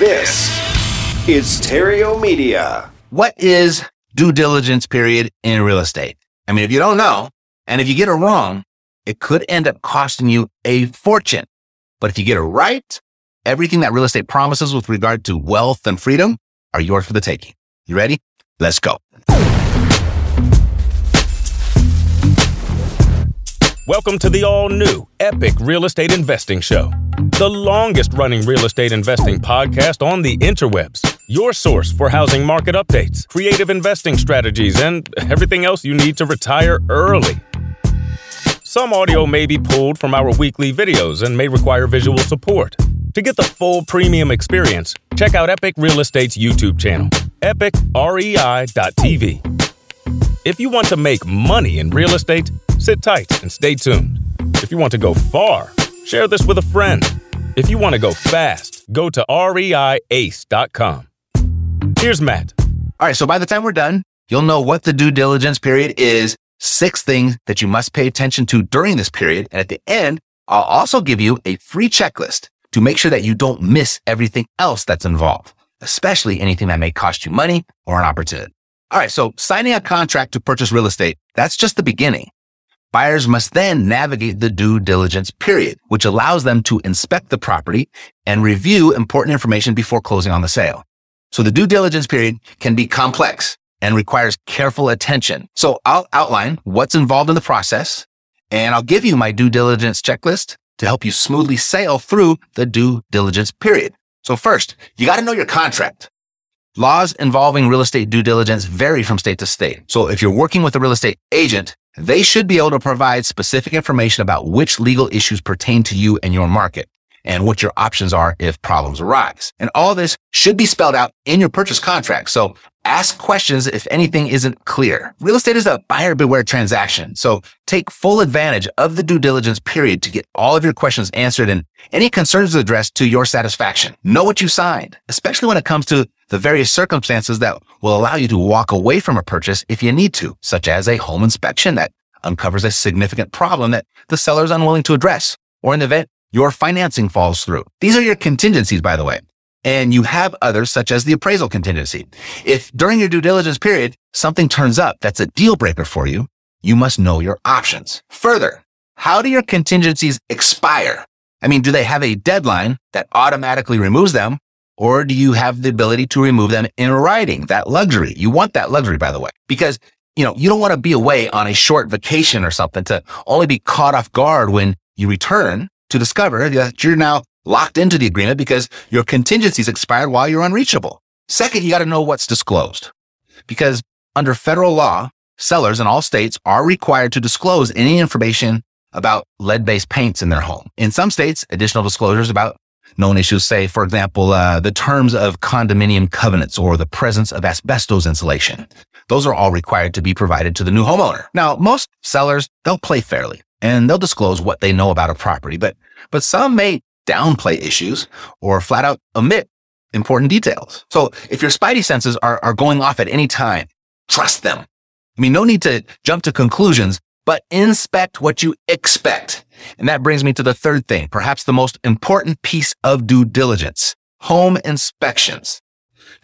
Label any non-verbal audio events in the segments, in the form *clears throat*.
This is Terrio Media. What is due diligence period in real estate? I mean, if you don't know, and if you get it wrong, it could end up costing you a fortune. But if you get it right, everything that real estate promises with regard to wealth and freedom are yours for the taking. You ready? Let's go. Welcome to the all new Epic Real Estate Investing Show, the longest running real estate investing podcast on the interwebs. Your source for housing market updates, creative investing strategies, and everything else you need to retire early. Some audio may be pulled from our weekly videos and may require visual support. To get the full premium experience, check out Epic Real Estate's YouTube channel, epicrei.tv. If you want to make money in real estate, sit tight and stay tuned. If you want to go far, share this with a friend. If you want to go fast, go to reiace.com. Here's Matt. All right. So by the time we're done, you'll know what the due diligence period is, six things that you must pay attention to during this period. And at the end, I'll also give you a free checklist to make sure that you don't miss everything else that's involved, especially anything that may cost you money or an opportunity. All right. So signing a contract to purchase real estate, that's just the beginning. Buyers must then navigate the due diligence period, which allows them to inspect the property and review important information before closing on the sale. So the due diligence period can be complex and requires careful attention. So I'll outline what's involved in the process and I'll give you my due diligence checklist to help you smoothly sail through the due diligence period. So first, you got to know your contract. Laws involving real estate due diligence vary from state to state. So if you're working with a real estate agent, they should be able to provide specific information about which legal issues pertain to you and your market and what your options are if problems arise. And all this should be spelled out in your purchase contract. So ask questions if anything isn't clear. Real estate is a buyer beware transaction. So take full advantage of the due diligence period to get all of your questions answered and any concerns addressed to your satisfaction. Know what you signed, especially when it comes to the various circumstances that will allow you to walk away from a purchase if you need to, such as a home inspection that uncovers a significant problem that the seller is unwilling to address, or the event your financing falls through. These are your contingencies, by the way. And you have others such as the appraisal contingency. If during your due diligence period, something turns up that's a deal breaker for you, you must know your options. Further, how do your contingencies expire? I mean, do they have a deadline that automatically removes them or do you have the ability to remove them in writing? That luxury. You want that luxury, by the way, because you know, you don't want to be away on a short vacation or something to only be caught off guard when you return to discover that you're now locked into the agreement because your contingencies expired while you're unreachable. Second, you got to know what's disclosed because under federal law, sellers in all states are required to disclose any information about lead-based paints in their home. In some states, additional disclosures about known issues say, for example, uh, the terms of condominium covenants or the presence of asbestos insulation. Those are all required to be provided to the new homeowner. Now, most sellers, they'll play fairly and they'll disclose what they know about a property, but, but some may downplay issues or flat out omit important details. So if your spidey senses are, are going off at any time, trust them. I mean, no need to jump to conclusions, but inspect what you expect. And that brings me to the third thing, perhaps the most important piece of due diligence, home inspections.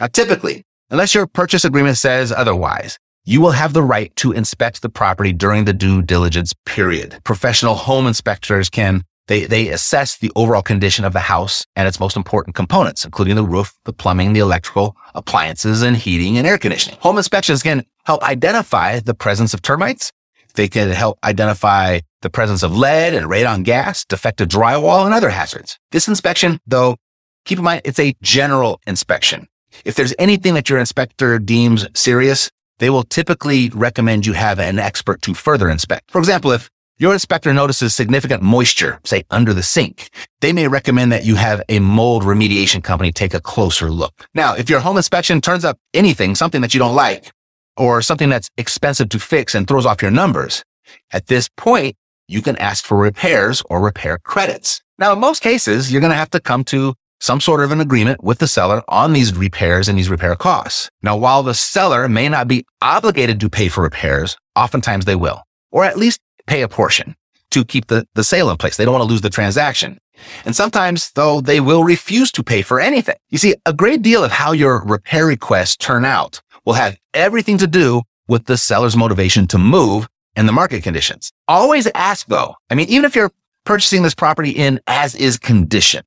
Now, typically, unless your purchase agreement says otherwise, you will have the right to inspect the property during the due diligence period. Professional home inspectors can they, they assess the overall condition of the house and its most important components, including the roof, the plumbing, the electrical, appliances, and heating and air conditioning. Home inspections can help identify the presence of termites, they can help identify the presence of lead and radon gas, defective drywall, and other hazards. This inspection, though, keep in mind, it's a general inspection. If there's anything that your inspector deems serious, they will typically recommend you have an expert to further inspect. For example, if your inspector notices significant moisture, say under the sink, they may recommend that you have a mold remediation company take a closer look. Now, if your home inspection turns up anything, something that you don't like, or something that's expensive to fix and throws off your numbers. At this point, you can ask for repairs or repair credits. Now, in most cases, you're going to have to come to some sort of an agreement with the seller on these repairs and these repair costs. Now, while the seller may not be obligated to pay for repairs, oftentimes they will, or at least pay a portion. to keep the, the sale in place. They don't want to lose the transaction. And sometimes, though, they will refuse to pay for anything. You see, a great deal of how your repair requests turn out will have everything to do with the seller's motivation to move and the market conditions. Always ask though. I mean, even if you're purchasing this property in as is condition,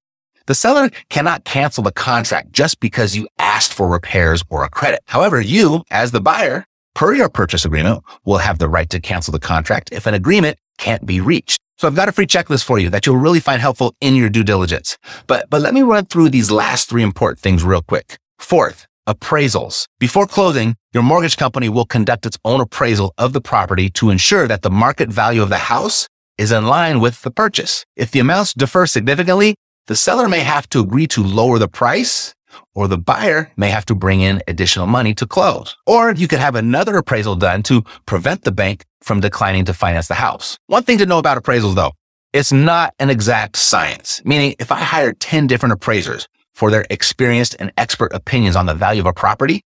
the seller cannot cancel the contract just because you asked for repairs or a credit. However, you, as the buyer, per your purchase agreement, will have the right to cancel the contract if an agreement can't be reached. So I've got a free checklist for you that you'll really find helpful in your due diligence. But, but let me run through these last three important things real quick. Fourth, appraisals. Before closing, your mortgage company will conduct its own appraisal of the property to ensure that the market value of the house is in line with the purchase. If the amounts differ significantly, the seller may have to agree to lower the price or the buyer may have to bring in additional money to close. Or you could have another appraisal done to prevent the bank from declining to finance the house. One thing to know about appraisals though, it's not an exact science, meaning if I hired 10 different appraisers for their experienced and expert opinions on the value of a property,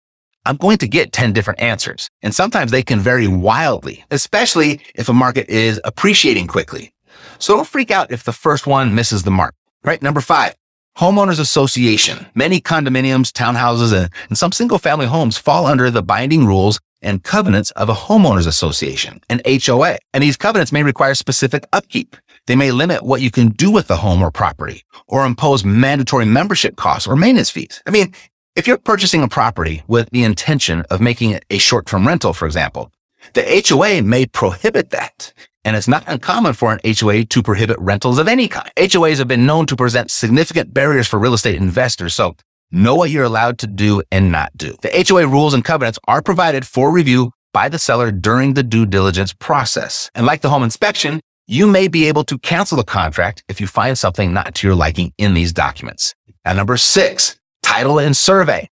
I'm going to get 10 different answers. And sometimes they can vary wildly, especially if a market is appreciating quickly. So don't freak out if the first one misses the mark. Right. Number five, homeowners association. Many condominiums, townhouses, and, and some single family homes fall under the binding rules and covenants of a homeowners association, an HOA. And these covenants may require specific upkeep. They may limit what you can do with the home or property or impose mandatory membership costs or maintenance fees. I mean, if you're purchasing a property with the intention of making it a short-term rental, for example, the HOA may prohibit that. And it's not uncommon for an HOA to prohibit rentals of any kind. HOAs have been known to present significant barriers for real estate investors. So know what you're allowed to do and not do. The HOA rules and covenants are provided for review by the seller during the due diligence process. And like the home inspection, you may be able to cancel the contract if you find something not to your liking in these documents. And number six, title and survey.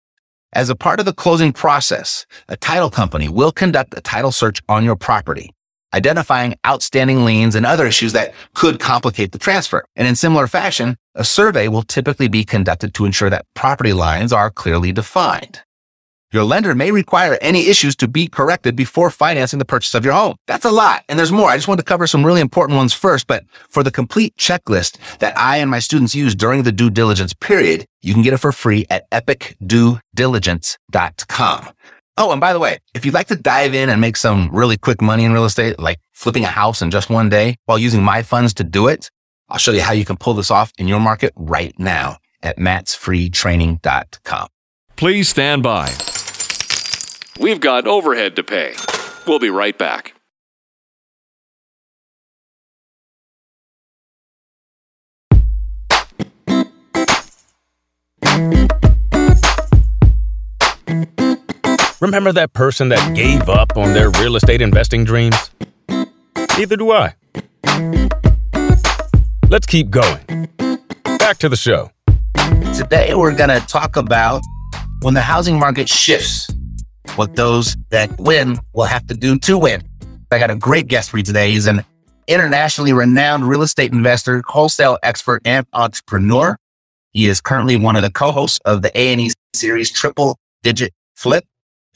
As a part of the closing process, a title company will conduct a title search on your property identifying outstanding liens and other issues that could complicate the transfer. And in similar fashion, a survey will typically be conducted to ensure that property lines are clearly defined. Your lender may require any issues to be corrected before financing the purchase of your home. That's a lot. And there's more. I just want to cover some really important ones first. But for the complete checklist that I and my students use during the due diligence period, you can get it for free at epicduediligence.com. Oh, and by the way, if you'd like to dive in and make some really quick money in real estate, like flipping a house in just one day while using my funds to do it, I'll show you how you can pull this off in your market right now at mattsfreetraining.com. Please stand by. We've got overhead to pay. We'll be right back. Remember that person that gave up on their real estate investing dreams? Neither do I. Let's keep going. Back to the show. Today, we're going to talk about when the housing market shifts, what those that win will have to do to win. I got a great guest for you today. He's an internationally renowned real estate investor, wholesale expert, and entrepreneur. He is currently one of the co-hosts of the A&E series Triple Digit Flip.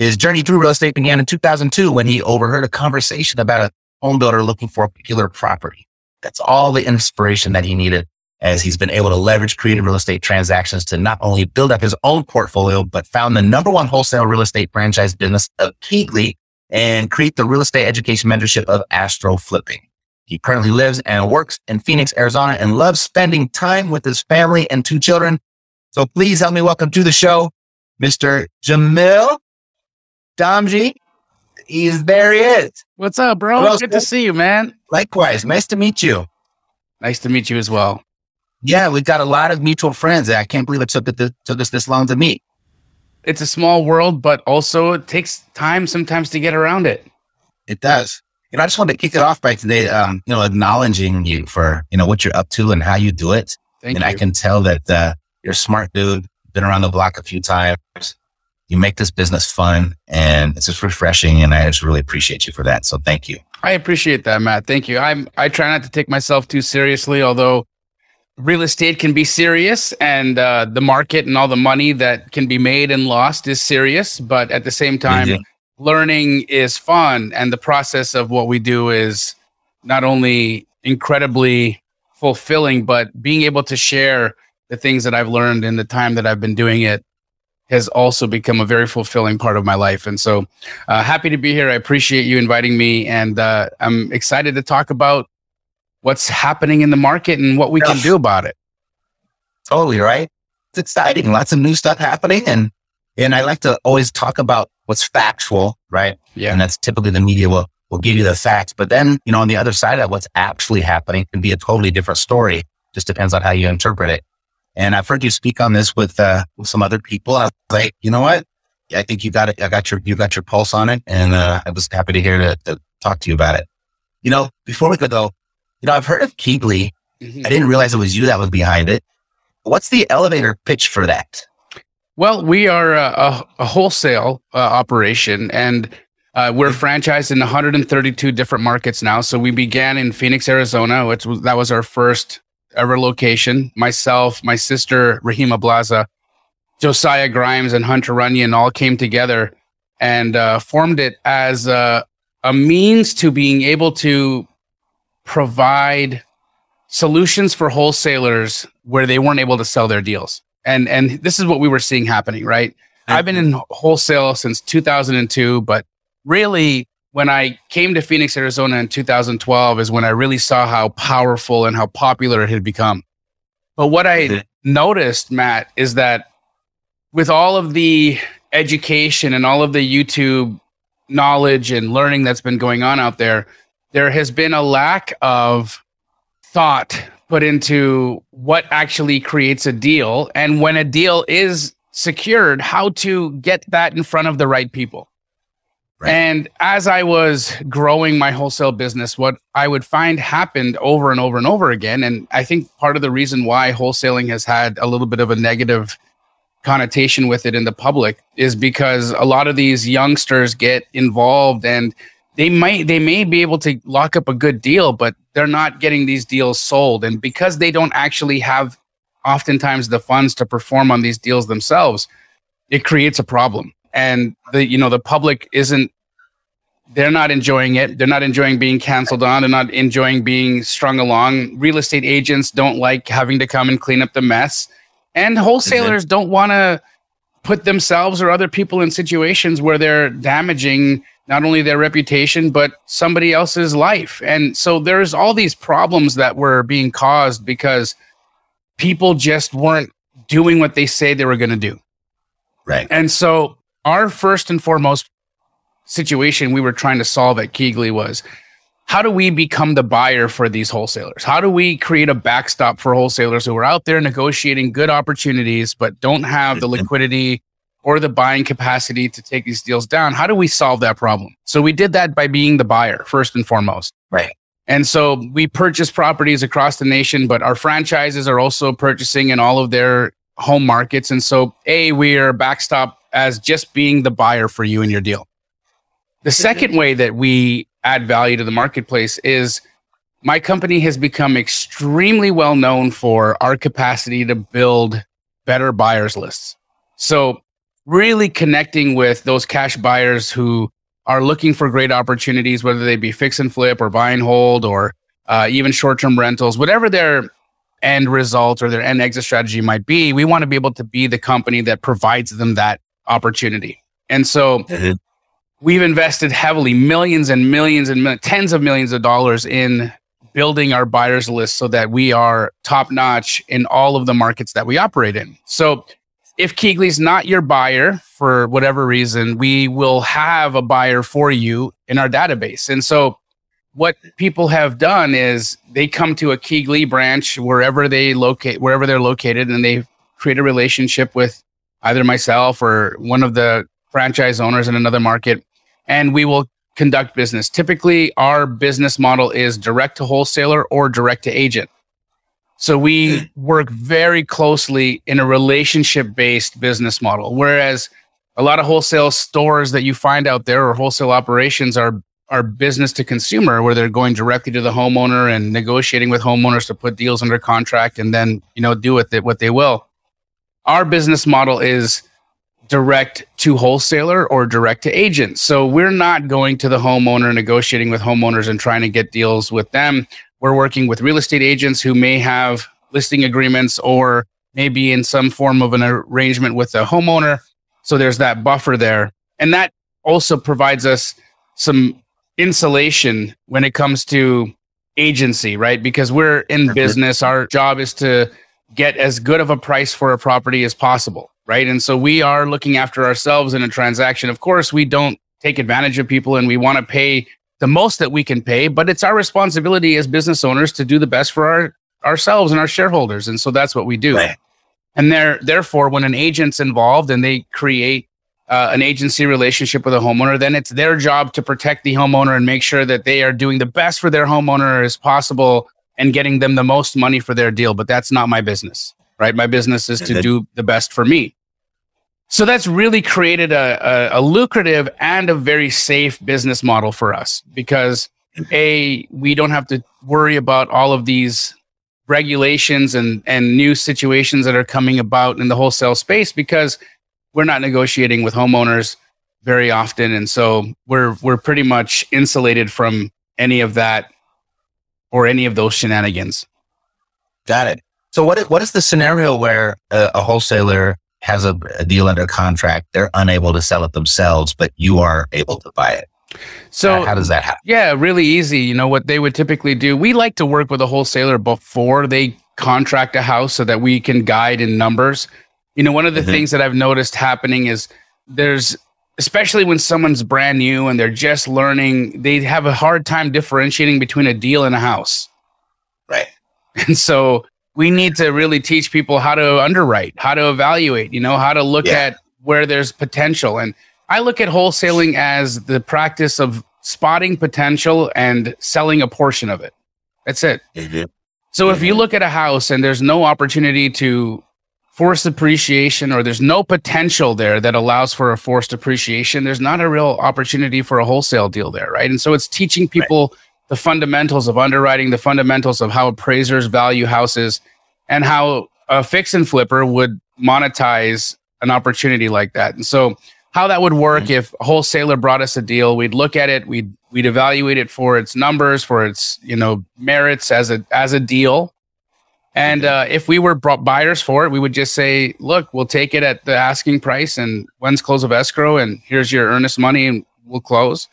His journey through real estate began in 2002 when he overheard a conversation about a home builder looking for a particular property. That's all the inspiration that he needed as he's been able to leverage creative real estate transactions to not only build up his own portfolio, but found the number one wholesale real estate franchise business of KeyGlee and create the real estate education mentorship of AstroFlipping. He currently lives and works in Phoenix, Arizona and loves spending time with his family and two children. So please help me welcome to the show, Mr. Jamil Damji. He's there. He is. What's up, bro? Hello, Good sir. to see you, man. Likewise, nice to meet you. Nice to meet you as well. Yeah, we've got a lot of mutual friends. I can't believe it took, it took us this long to meet. It's a small world, but also it takes time sometimes to get around it. It does. You know, I just wanted to kick it off by today, um, you know, acknowledging you for, you know, what you're up to and how you do it. Thank and you. I can tell that uh, you're a smart dude, been around the block a few times. You make this business fun and it's just refreshing. And I just really appreciate you for that. So thank you. I appreciate that, Matt. Thank you. I'm I try not to take myself too seriously, although real estate can be serious and uh, the market and all the money that can be made and lost is serious. But at the same time, Yeah. learning is fun and the process of what we do is not only incredibly fulfilling, but being able to share the things that I've learned in the time that I've been doing it has also become a very fulfilling part of my life. And so, uh, happy to be here. I appreciate you inviting me, and uh, I'm excited to talk about what's happening in the market and what we can do about it. Totally right. It's exciting. Lots of new stuff happening, and and I like to always talk about what's factual, right? Yeah, and that's typically the media will will give you the facts, but then you know on the other side of what's actually happening can be a totally different story. Just depends on how you interpret it. And I've heard you speak on this with, uh, with some other people. I was like, you know what? I think you got it. I got your, you got your pulse on it. And, uh, I was happy to hear to, to talk to you about it. You know, before we go though, you know, I've heard of KeyGlee. Mm-hmm. I didn't realize it was you that was behind it. What's the elevator pitch for that? Well, we are a, a, a wholesale uh, operation and uh, we're mm-hmm. franchised in 132 different markets now. So we began in Phoenix, Arizona, which was, that was our first ever location. Myself, my sister Rahima Blaza, Josiah Grimes, and Hunter Runyon all came together and uh, formed it as a, a means to being able to provide solutions for wholesalers where they weren't able to sell their deals. And and this is what we were seeing happening, right? I've been in wholesale since 2002, but really when I came to Phoenix, Arizona in 2012 is when I really saw how powerful and how popular it had become. But what I mm-hmm. noticed, Matt, is that with all of the education and all of the YouTube knowledge and learning that's been going on out there, there has been a lack of thought put into what actually creates a deal. And when a deal is secured, how to get that in front of the right people. Right. And as I was growing my wholesale business, what I would find happened over and over and over again, and I think part of the reason why wholesaling has had a little bit of a negative connotation with it in the public is because a lot of these youngsters get involved and they might they may be able to lock up a good deal but they're not getting these deals sold and because they don't actually have oftentimes the funds to perform on these deals themselves it creates a problem and the you know the public isn't they're not enjoying it. They're not enjoying being canceled on. They're not enjoying being strung along. Real estate agents don't like having to come and clean up the mess. And wholesalers mm-hmm. don't want to put themselves or other people in situations where they're damaging not only their reputation but somebody else's life. And so there's all these problems that were being caused because people just weren't doing what they say they were going to do. Right. And so our first and foremost situation we were trying to solve at KeyGlee was how do we become the buyer for these wholesalers? How do we create a backstop for wholesalers who are out there negotiating good opportunities but don't have the mm-hmm. liquidity or the buying capacity to take these deals down? How do we solve that problem? So we did that by being the buyer first and foremost. Right. And so we purchase properties across the nation, but our franchises are also purchasing in all of their home markets. And so, A, we are backstop as just being the buyer for you and your deal. The second way that we add value to the marketplace is my company has become extremely well known for our capacity to build better buyers lists. So, really connecting with those cash buyers who are looking for great opportunities, whether they be fix and flip or buy and hold or uh, even short term rentals, whatever their end result or their end exit strategy might be, we want to be able to be the company that provides them that opportunity. And so mm-hmm. we've invested heavily, millions and millions and tens of millions of dollars in building our buyers list so that we are top notch in all of the markets that we operate in. So if KeyGlee's not your buyer for whatever reason, we will have a buyer for you in our database. And so what people have done is they come to a KeyGlee branch wherever they locate wherever they're located and they create a relationship with either myself or one of the franchise owners in another market, and we will conduct business. Typically, our business model is direct to wholesaler or direct to agent. So we *clears throat* work very closely in a relationship based business model. Whereas a lot of wholesale stores that you find out there or wholesale operations are are business to consumer where they're going directly to the homeowner and negotiating with homeowners to put deals under contract and then, you know, do with it what they will our business model is direct to wholesaler or direct to agent. So we're not going to the homeowner, negotiating with homeowners and trying to get deals with them. we're working with real estate agents who may have listing agreements or maybe in some form of an arrangement with the homeowner. So there's that buffer there. And that also provides us some insulation when it comes to agency, right? Because we're in business. Our job is to get as good of a price for a property as possible, right? And so we are looking after ourselves in a transaction. Of course, we don't take advantage of people and we want to pay the most that we can pay, but it's our responsibility as business owners to do the best for our ourselves and our shareholders. And so that's what we do. Right. And there, therefore, when an agent's involved and they create uh, an agency relationship with a homeowner, then it's their job to protect the homeowner and make sure that they are doing the best for their homeowner as possible and getting them the most money for their deal. But that's not my business, right? My business is to do the best for me. So that's really created a, a, a lucrative and a very safe business model for us because a we don't have to worry about all of these regulations and and new situations that are coming about in the wholesale space because we're not negotiating with homeowners very often and so we're we're pretty much insulated from any of that or any of those shenanigans got it so what what is the scenario where a, a wholesaler has a, a deal under contract they're unable to sell it themselves but you are able to buy it so how does that happen? Yeah, really easy. You know what they would typically do. We like to work with a wholesaler before they contract a house so that we can guide in numbers. You know, one of the mm-hmm. things that I've noticed happening is there's especially when someone's brand new and they're just learning, they have a hard time differentiating between a deal and a house. Right. *laughs* And so we need to really teach people how to underwrite, how to evaluate, you know, how to look yeah. at where there's potential. And I look at wholesaling as the practice of spotting potential and selling a portion of it. That's it. Mm-hmm. So mm-hmm. if you look at a house and there's no opportunity to force appreciation or there's no potential there that allows for a forced appreciation, there's not a real opportunity for a wholesale deal there, right? And so it's teaching people right. the fundamentals of underwriting, the fundamentals of how appraisers value houses and how a fix and flipper would monetize an opportunity like that. And so how that would work mm-hmm. if a wholesaler brought us a deal. We'd look at it, we'd we'd evaluate it for its numbers, for its you know merits as a as a deal. And uh, if we were buyers for it, we would just say, "Look, we'll take it at the asking price, and when's close of escrow, and here's your earnest money, and we'll close."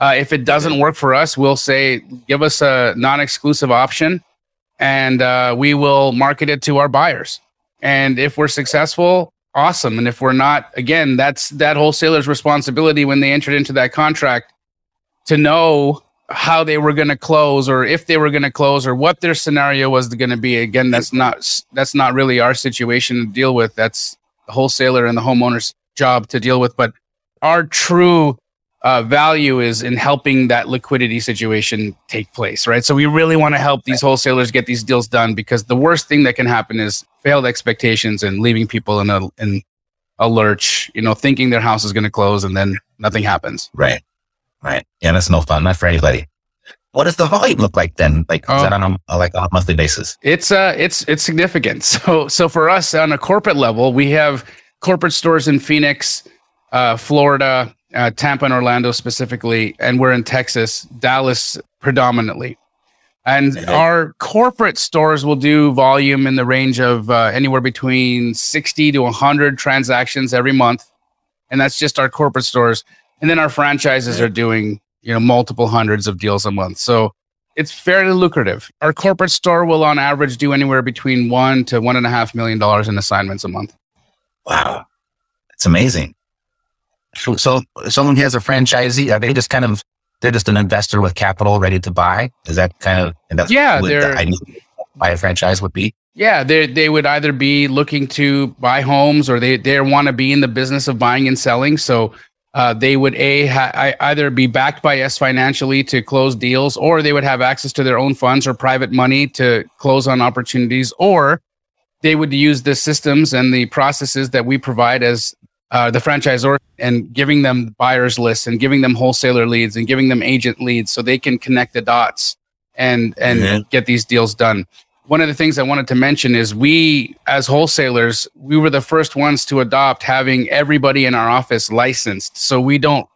Uh, if it doesn't work for us, we'll say, "Give us a non-exclusive option, and uh, we will market it to our buyers." And if we're successful, awesome. And if we're not, again, that's that wholesaler's responsibility when they entered into that contract to know how they were going to close or if they were going to close or what their scenario was going to be. Again, that's not that's not really our situation to deal with. That's the wholesaler and the homeowner's job to deal with. But our true uh, value is in helping that liquidity situation take place, right? So we really want to help these wholesalers get these deals done because the worst thing that can happen is failed expectations and leaving people in a in a lurch, you know, thinking their house is going to close and then nothing happens. Right, right. Yeah, that's no fun, not for anybody. What does the volume look like then? Like is that oh. on a like a monthly basis? It's uh, it's it's significant. *laughs* So so for us on a corporate level, we have corporate stores in Phoenix, uh, Florida, uh, Tampa and Orlando specifically, and we're in Texas, Dallas predominantly. And our corporate stores will do volume in the range of uh, anywhere between 60 to 100 transactions every month. And that's just our corporate stores. And then our franchises are doing, you know, multiple hundreds of deals a month. So it's fairly lucrative. Our corporate store will on average do anywhere between one to one and a half million dollars in assignments a month. Wow. That's amazing. So, so someone has a franchisee, are they just kind of they're just an investor with capital ready to buy? Is that kind of and that's yeah, they're the buy a franchise would be? Yeah, they they would either be looking to buy homes or they they want to be in the business of buying and selling. So uh, they would a ha- either be backed by us financially to close deals, or they would have access to their own funds or private money to close on opportunities, or they would use the systems and the processes that we provide as uh, the franchisor and giving them buyers lists and giving them wholesaler leads and giving them agent leads so they can connect the dots and and mm-hmm. get these deals done. One of the things I wanted to mention is we as wholesalers, we were the first ones to adopt having everybody in our office licensed. So we don't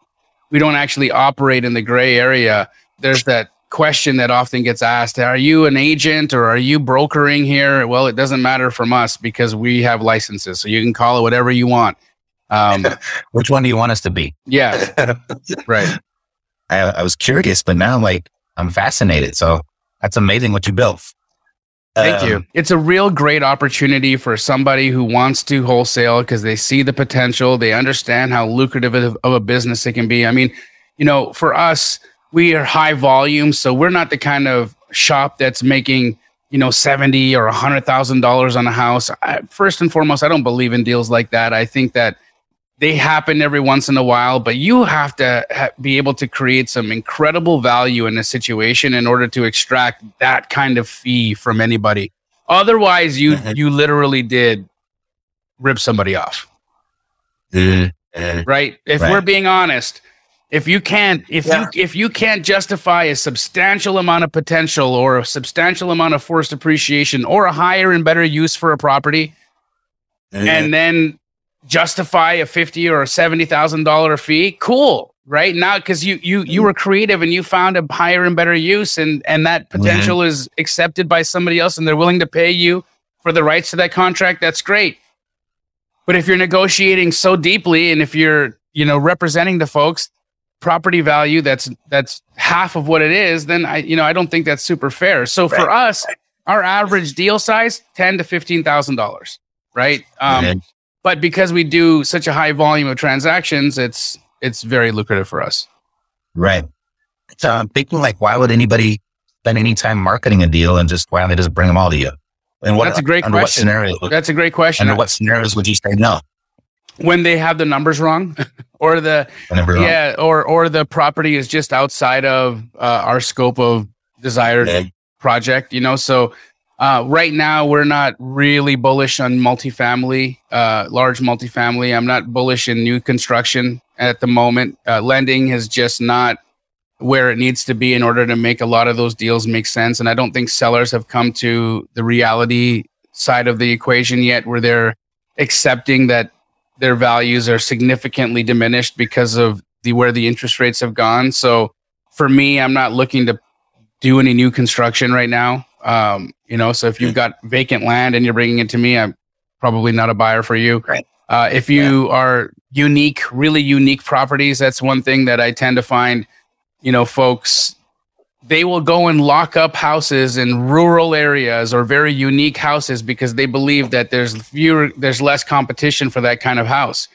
we don't actually operate in the gray area. There's that question that often gets asked Are you an agent or are you brokering here? Well, it doesn't matter from us because we have licenses. So you can call it whatever you want. Um, *laughs* Which one do you want us to be? yeah, *laughs* right. I, I was curious, but now like I'm fascinated. So that's amazing what you built. Thank Um, you. It's a real great opportunity for somebody who wants to wholesale because they see the potential. They understand how lucrative of a business it can be. I mean, you know, for us, we are high volume, so we're not the kind of shop that's making you know seventy or a hundred thousand dollars on a house. I, first and foremost, I don't believe in deals like that. I think that they happen every once in a while, but you have to ha- be able to create some incredible value in a situation in order to extract that kind of fee from anybody. Otherwise, you Mhm. you literally did rip somebody off, uh, right? If Right. we're being honest, if you can't if Yeah. you if you can't justify a substantial amount of potential or a substantial amount of forced appreciation or a higher and better use for a property, and then justify a fifty or a seventy thousand dollar fee, cool, right? Now because you you you were creative and you found a higher and better use, and and that potential is accepted by somebody else, and they're willing to pay you for the rights to that contract. That's great. But if you're negotiating so deeply, and if you're you know representing the folks property value that's that's half of what it is then i you know i don't think that's super fair so for us our average deal size 10 to 15 thousand dollars right um. But because we do such a high volume of transactions it's it's very lucrative for us Right. So I'm thinking like, why would anybody spend any time marketing a deal and just why don't they just bring them all to you? And what, That's a great under question. What scenario, that's a great question under what scenarios would you say no? when they have the numbers wrong *laughs* or the yeah or or the property is just outside of uh, our scope of desired Yeah. project you know so uh, right now we're not really bullish on multifamily uh, large multifamily i'm not bullish in new construction at the moment uh, lending has just not where it needs to be in order to make a lot of those deals make sense and i don't think sellers have come to the reality side of the equation yet where they're accepting that their values are significantly diminished because of the where the interest rates have gone. So for me, I'm not looking to do any new construction right now. Um, you know, so if you've got vacant land and you're bringing it to me, I'm probably not a buyer for you. Right. Uh, if you are unique, really unique properties, that's one thing that I tend to find. You know, folks they will go and lock up houses in rural areas or very unique houses because they believe that there's fewer there's less competition for that kind of house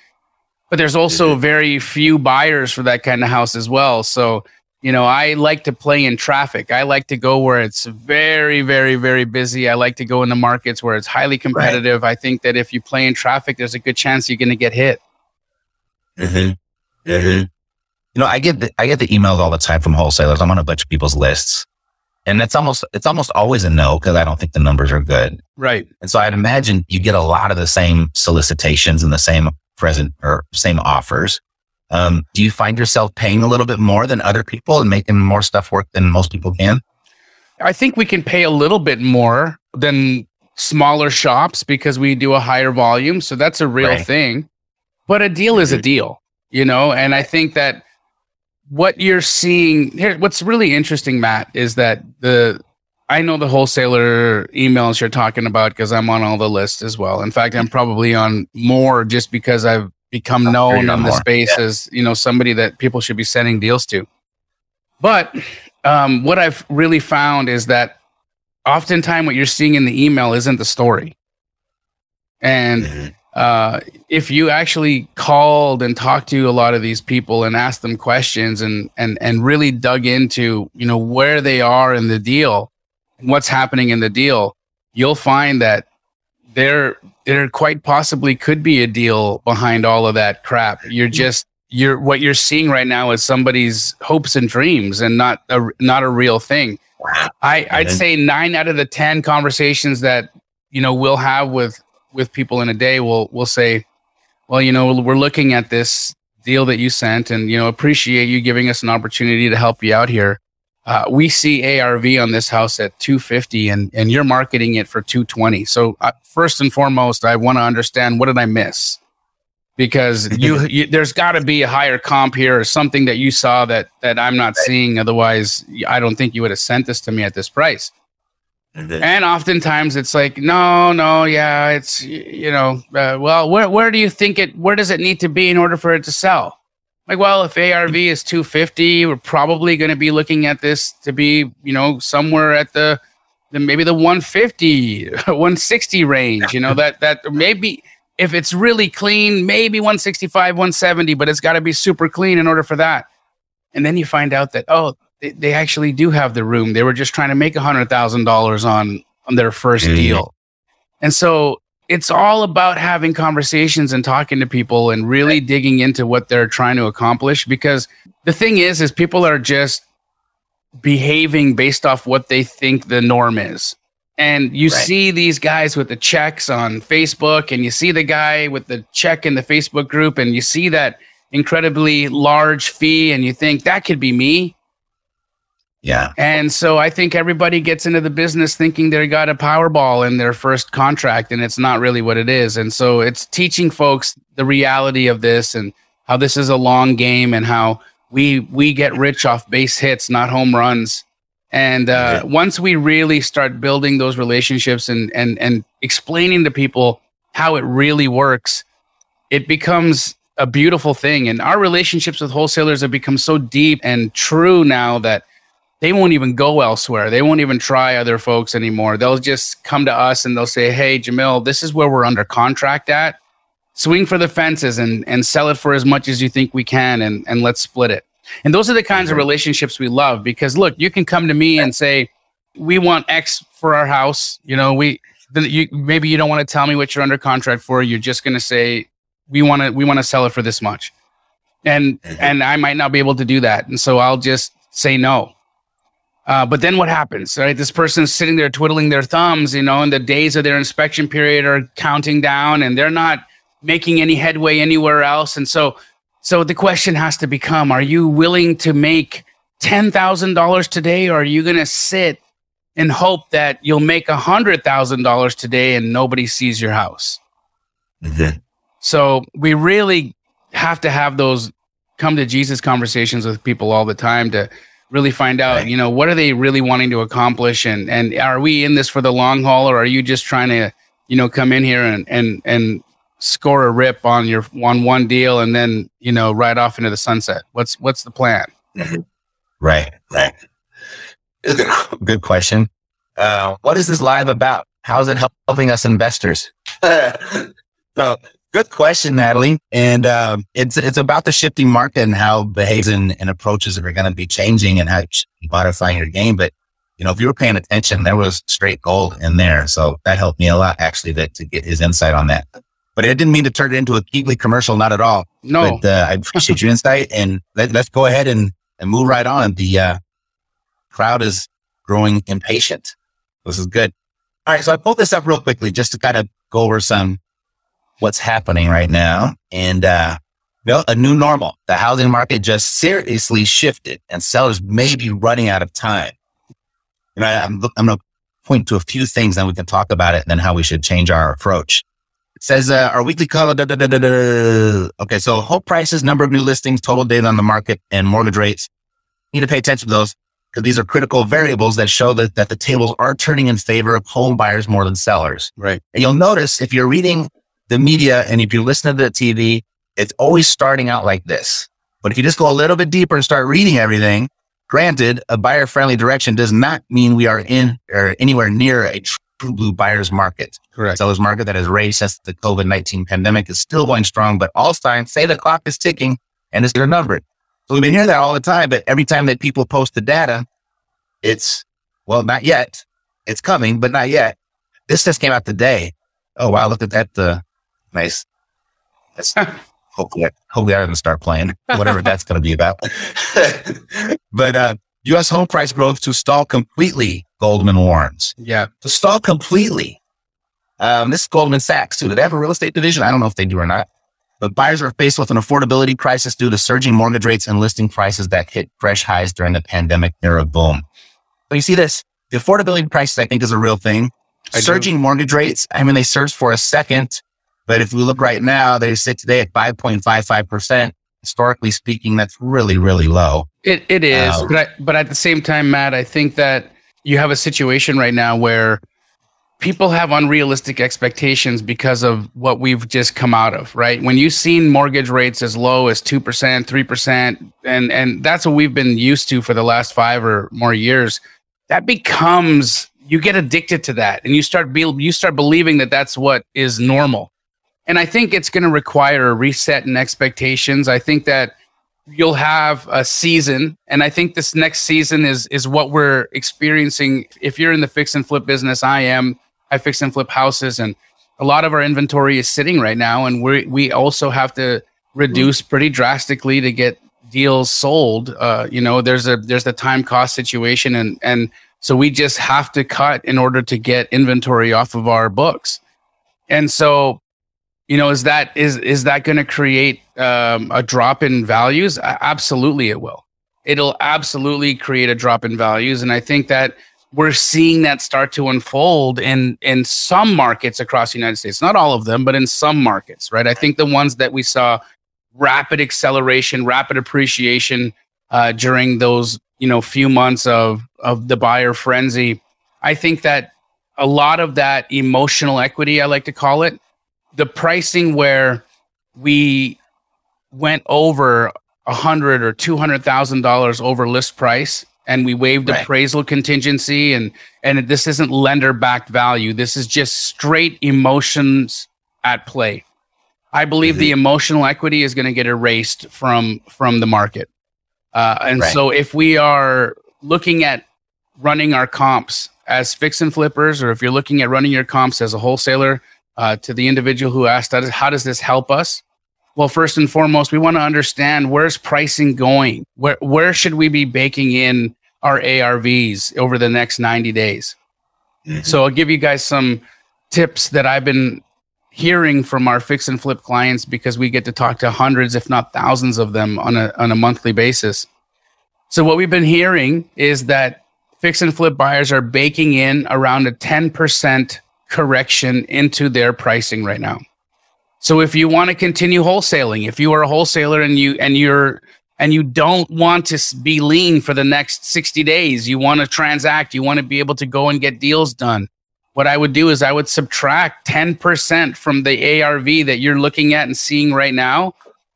but there's also very few buyers for that kind of house as well so you know i like to play in traffic i like to go where it's very very very busy i like to go in the markets where it's highly competitive i think that if you play in traffic there's a good chance you're going to get hit Mm-hmm. Mm-hmm. You know, I get the, I get the emails all the time from wholesalers. I'm on a bunch of people's lists, and it's almost it's almost always a no because I don't think the numbers are good. right And so I'd imagine you get a lot of the same solicitations and the same present or same offers. Um, do you find yourself paying a little bit more than other people and making more stuff work than most people can? I think we can pay a little bit more than smaller shops because we do a higher volume. So that's a real Right. thing. But a deal is a deal, you know? And I think that what you're seeing here, what's really interesting, Matt, is that the, I know the wholesaler emails you're talking about because I'm on all the lists as well. In fact, I'm probably on more just because I've become known in the space as, you know, somebody that people should be sending deals to. But um, what I've really found is that oftentimes what you're seeing in the email isn't the story. And uh, if you actually called and talked to a lot of these people and asked them questions and and and really dug into you know where they are in the deal, what's happening in the deal, you'll find that there there quite possibly could be a deal behind all of that crap. You're mm. just you're what you're seeing right now is somebody's hopes and dreams and not a not a real thing. I, I'd say nine out of the ten conversations that you know we'll have with with people in a day will will say, well, you know, we're looking at this deal that you sent, and you know, appreciate you giving us an opportunity to help you out here. Uh, we see ARV on this house at 250, and and you're marketing it for 220. So uh, first and foremost, I want to understand what did I miss, because *laughs* you, you there's got to be a higher comp here or something that you saw that that I'm not seeing. Otherwise, I don't think you would have sent this to me at this price. And oftentimes it's like, no, no, yeah, it's you know, uh, well, where where do you think it? Where does it need to be in order for it to sell? Like, well, if ARV is 250, we're probably going to be looking at this to be, you know, somewhere at the, the maybe the 150, *laughs* 160 range. You know that that maybe if it's really clean, maybe 165, 170, but it's got to be super clean in order for that. And then you find out that oh, they, they actually do have the room. They were just trying to make a hundred thousand dollars on on their 1st Mhm. deal, and so it's all about having conversations and talking to people and really digging into what they're trying to accomplish. Because the thing is, is people are just behaving based off what they think the norm is. And you Right. see these guys with the checks on Facebook, and you see the guy with the check in the Facebook group, and you see that incredibly large fee, and you think that could be me. Yeah. And so I think everybody gets into the business thinking they got a Powerball in their first contract, and it's not really what it is. And so it's teaching folks the reality of this and how this is a long game and how we we get rich off base hits, not home runs. And uh, once we really start building those relationships and and and explaining to people how it really works, it becomes a beautiful thing. And our relationships with wholesalers have become so deep and true now that they won't even go elsewhere. They won't even try other folks anymore. They'll just come to us and they'll say, "Hey, Jamil, this is where we're under contract at. Swing for the fences and and sell it for as much as you think we can, and and let's split it." And those are the kinds of mm-hmm. relationships we love because look, you can come to me and say, "We want X for our house." You know, we then you maybe you don't want to tell me what you're under contract for. You're just going to say, "We want to we want to sell it for this much," and mm-hmm. and I might not be able to do that, and so I'll just say no. Uh, but then what happens, right? This person's sitting there twiddling their thumbs, you know, and the days of their inspection period are counting down and they're not making any headway anywhere else. And so, so the question has to become, are you willing to make $10,000 today or are you going to sit and hope that you'll make $100,000 today and nobody sees your house? Mhm. So we really have to have those come to Jesus conversations with people all the time to really find out, Right. you know, what are they really wanting to accomplish and and are we in this for the long haul or are you just trying to, you know, come in here and and and score a rip on your on one deal and then, you know, ride off into the sunset? What's what's the plan? Right. Right. It's a *laughs* Good, question. Uh, what is this live about? How is it help, helping us investors? *laughs* so, good question, Natalie. And um, it's it's about the shifting market and how behaviors and, and approaches are going to be changing and how you modifying your game. But you know, if you were paying attention, there was straight gold in there. So that helped me a lot actually that, to get his insight on that. But I didn't mean to turn it into a KeyGlee commercial, not at all. No. But uh, I appreciate your insight and let, let's go ahead and, and move right on. The uh, crowd is growing impatient. This is good. All right. So I pulled this up real quickly just to kind of go over some what's happening right now. And, uh, well, a new normal. The housing market just seriously shifted and sellers may be running out of time. You know, I'm, I'm going to point to a few things and we can talk about it and then how we should change our approach. It says, uh, our weekly call. Da, da, da. Okay. So home prices, number of new listings, total data on the market and mortgage rates. You need to pay attention to those because these are critical variables that show that, that the tables are turning in favor of home buyers more than sellers. Right. And you'll notice if you're reading the media and if you listen to the TV, it's always starting out like this. But if you just go a little bit deeper and start reading everything, granted, a buyer friendly direction does not mean we are in or anywhere near a true blue buyer's market. Correct. Seller's market that has raised since the COVID 19 pandemic is still going strong, but all signs say the clock is ticking and it's going to number. So we've been hearing that all the time, but every time that people post the data, it's, well, not yet. It's coming, but not yet. This just came out today. Oh, wow. Look at that. Uh, nice. That's, *laughs* hopefully, hopefully I didn't start playing whatever that's going to be about. *laughs* but, uh, U.S. home price growth to stall completely, Goldman warns. Yeah. To stall completely. Um, this is Goldman Sachs too. Do they have a real estate division? I don't know if they do or not. But buyers are faced with an affordability crisis due to surging mortgage rates and listing prices that hit fresh highs during the pandemic era boom. So you see this, the affordability crisis, I think is a real thing. I do. surging mortgage rates. I mean, they surged for a second But if we look right now, they sit today at 5.55%. Historically speaking, that's really, really low. It, it is. Um, but, I, but at the same time, Matt, I think that you have a situation right now where people have unrealistic expectations because of what we've just come out of, right? When you've seen mortgage rates as low as 2%, 3%, and, and that's what we've been used to for the last five or more years, that becomes, you get addicted to that and you start, be, you start believing that that's what is normal. And I think it's going to require a reset in expectations. I think that you'll have a season and I think this next season is is what we're experiencing. If you're in the fix and flip business, I am. I fix and flip houses and a lot of our inventory is sitting right now and we we also have to reduce pretty drastically to get deals sold. Uh, you know, there's a there's the time cost situation and and so we just have to cut in order to get inventory off of our books. And so you know is that is is that going to create um, a drop in values? Absolutely it will. It'll absolutely create a drop in values and i think that we're seeing that start to unfold in in some markets across the united states. Not all of them but in some markets right? I think the ones that we saw rapid acceleration rapid appreciation uh, during those you know few months of of the buyer frenzy i think that a lot of that emotional equity i like to call it the pricing where we went over a hundred or two hundred thousand dollars over list price and we waived right. appraisal contingency and and this isn't lender backed value this is just straight emotions at play i believe mm-hmm. the emotional equity is going to get erased from from the market uh, and right. so if we are looking at running our comps as fix and flippers or if you're looking at running your comps as a wholesaler uh, to the individual who asked us, how does this help us? Well, first and foremost, we want to understand where's pricing going? Where, where should we be baking in our ARVs over the next 90 days? Mm-hmm. So I'll give you guys some tips that I've been hearing from our fix and flip clients because we get to talk to hundreds, if not thousands of them on a, on a monthly basis. So what we've been hearing is that fix and flip buyers are baking in around a 10% correction into their pricing right now. So if you want to continue wholesaling, if you are a wholesaler and you and you're and you don't want to be lean for the next 60 days, you want to transact, you want to be able to go and get deals done. What I would do is I would subtract 10% from the ARV that you're looking at and seeing right now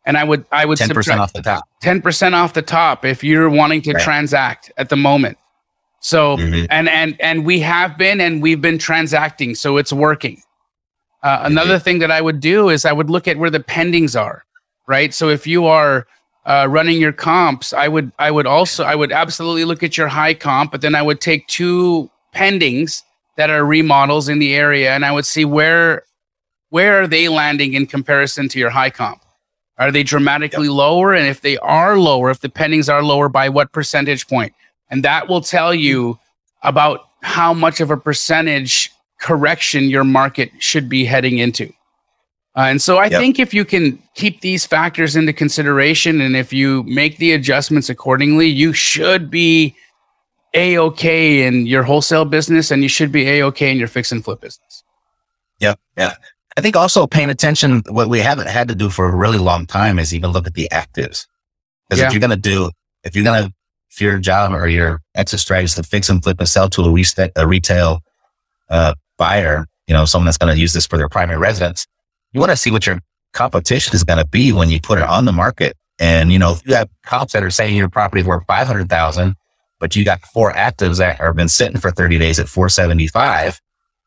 and I would I would 10% off the top. 10% off the top if you're wanting to right. transact at the moment. So mm-hmm. and and and we have been and we've been transacting, so it's working. Uh, another mm-hmm. thing that I would do is I would look at where the pendings are, right? So if you are uh, running your comps, I would I would also I would absolutely look at your high comp, but then I would take two pendings that are remodels in the area, and I would see where where are they landing in comparison to your high comp. Are they dramatically yep. lower? And if they are lower, if the pendings are lower, by what percentage point? And that will tell you about how much of a percentage correction your market should be heading into. Uh, and so I yep. think if you can keep these factors into consideration and if you make the adjustments accordingly, you should be a okay in your wholesale business and you should be a okay in your fix and flip business. Yeah. Yeah. I think also paying attention, what we haven't had to do for a really long time is even look at the actives. Because yeah. if you're going to do, if you're going to if your job or your exit strategy is to fix and flip and sell to a, resta- a retail uh, buyer, you know, someone that's going to use this for their primary residence, you want to see what your competition is going to be when you put it on the market. And, you know, if you have comps that are saying your property is worth 500,000, but you got four actives that have been sitting for 30 days at 475,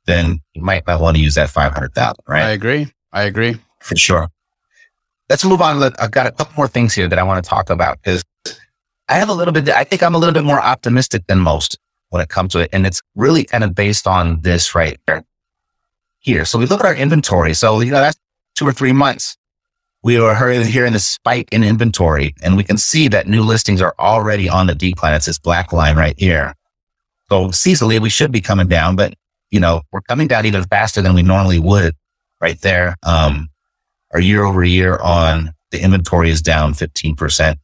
then you might not want to use that 500,000, right? I agree. I agree. For sure. Let's move on. I've got a couple more things here that I want to talk about because I have a little bit, I think I'm a little bit more optimistic than most when it comes to it. And it's really kind of based on this right here. Here. So we look at our inventory. So, you know, that's two or three months. We are hearing this spike in inventory and we can see that new listings are already on the decline. It's this black line right here. So seasonally, we should be coming down, but you know, we're coming down even faster than we normally would right there. Um, our year over year on the inventory is down 15%.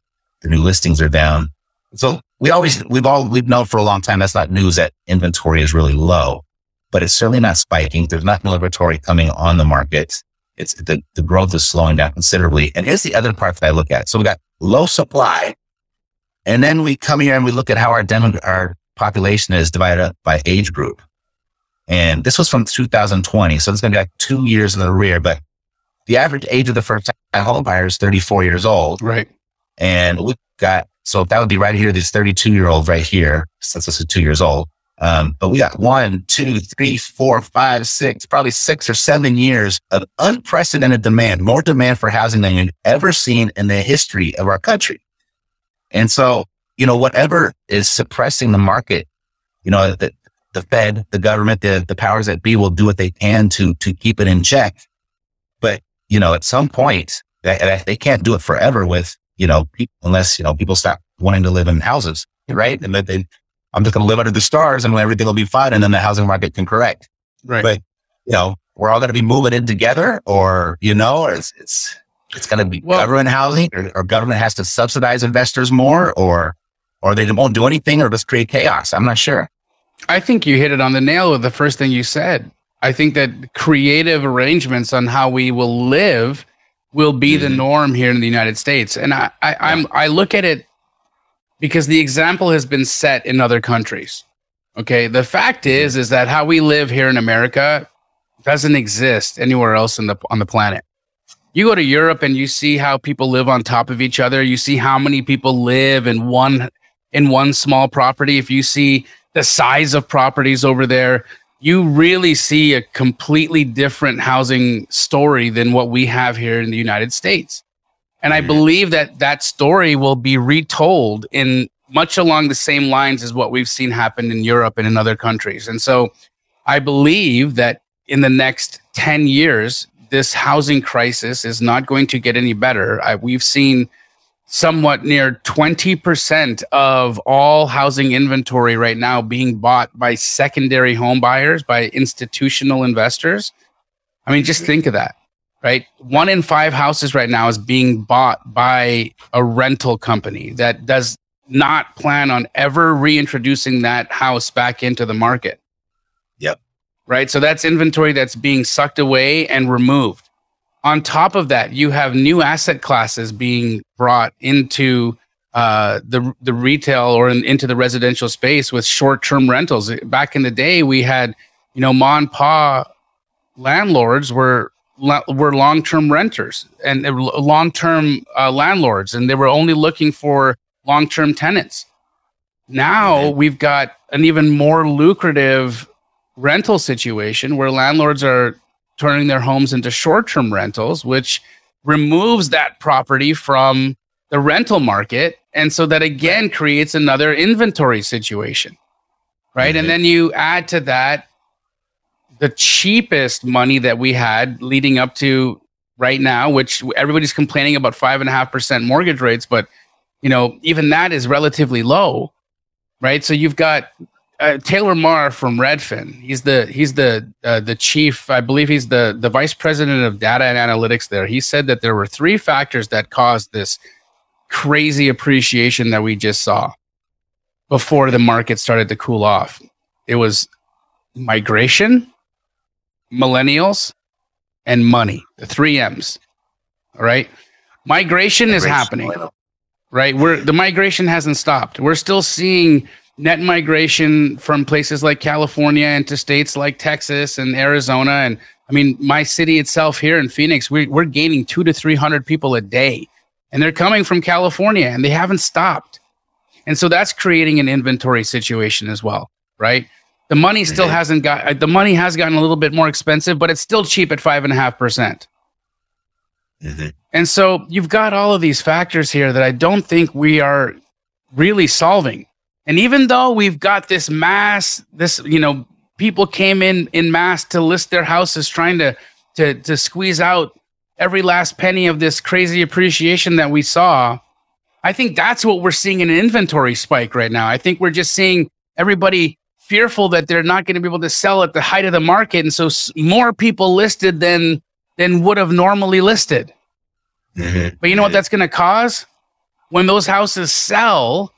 The new listings are down. So we always, we've all, we've known for a long time that's not news that inventory is really low, but it's certainly not spiking. There's not new inventory coming on the market. it's the, the growth is slowing down considerably. And here's the other part that I look at. So we got low supply. And then we come here and we look at how our demo, our population is divided up by age group. And this was from 2020. So it's going to be like two years in the rear, but the average age of the first home buyer is 34 years old. Right. And we've got, so that would be right here, this 32 year old right here, since this is two years old. Um, but we got one, two, three, four, five, six, probably six or seven years of unprecedented demand, more demand for housing than you've ever seen in the history of our country. And so, you know, whatever is suppressing the market, you know, the, the Fed, the government, the, the powers that be will do what they can to, to keep it in check. But, you know, at some point they, they can't do it forever with, you know, people, unless, you know, people stop wanting to live in houses, right? And that they, I'm just going to live under the stars and everything will be fine. And then the housing market can correct. Right. But, you know, we're all going to be moving in together or, you know, or it's, it's, it's going to be Well- government housing or, or government has to subsidize investors more or, or they won't do anything or just create chaos. I'm not sure. I think you hit it on the nail with the first thing you said. I think that creative arrangements on how we will live will be the mm-hmm. norm here in the United States. And I, I, I'm I look at it because the example has been set in other countries. Okay. The fact mm-hmm. is is that how we live here in America doesn't exist anywhere else in the on the planet. You go to Europe and you see how people live on top of each other. You see how many people live in one in one small property. If you see the size of properties over there, you really see a completely different housing story than what we have here in the United States. And I mm-hmm. believe that that story will be retold in much along the same lines as what we've seen happen in Europe and in other countries. And so I believe that in the next 10 years, this housing crisis is not going to get any better. I, we've seen somewhat near 20% of all housing inventory right now being bought by secondary home buyers, by institutional investors. I mean, just mm-hmm. think of that, right? One in five houses right now is being bought by a rental company that does not plan on ever reintroducing that house back into the market. Yep. Right. So that's inventory that's being sucked away and removed on top of that, you have new asset classes being brought into uh, the the retail or in, into the residential space with short term rentals. Back in the day, we had you know ma and pa landlords were were long term renters and long term uh, landlords, and they were only looking for long term tenants. Now we've got an even more lucrative rental situation where landlords are turning their homes into short-term rentals, which removes that property from the rental market. And so that again creates another inventory situation. Right. Mhm. And then you add to that the cheapest money that we had leading up to right now, which everybody's complaining about five and a half percent mortgage rates, but you know, even that is relatively low. Right. So you've got uh, Taylor Marr from Redfin. He's the he's the uh, the chief. I believe he's the the vice president of data and analytics there. He said that there were three factors that caused this crazy appreciation that we just saw before the market started to cool off. It was migration, millennials, and money. The three M's. All right. Migration is happening right? We're the migration hasn't stopped. We're still seeing net migration from places like California into states like Texas and Arizona. And I mean, my city itself here in Phoenix, we, we're gaining two to 300 people a day. And they're coming from California and they haven't stopped. And so that's creating an inventory situation as well, right? The money still hasn't got, uh, the money has gotten a little bit more expensive, but it's still cheap at five and a half percent. Mhm. And so you've got all of these factors here that I don't think we are really solving. And even though we've got this mass, this, you know, people came in in mass to list their houses trying to to to squeeze out every last penny of this crazy appreciation that we saw. I think that's what we're seeing in an inventory spike right now. I think we're just seeing everybody fearful that they're not going to be able to sell at the height of the market and so s- more people listed than than would have normally listed. Mhm. But you know what that's going to cause? When those houses sell,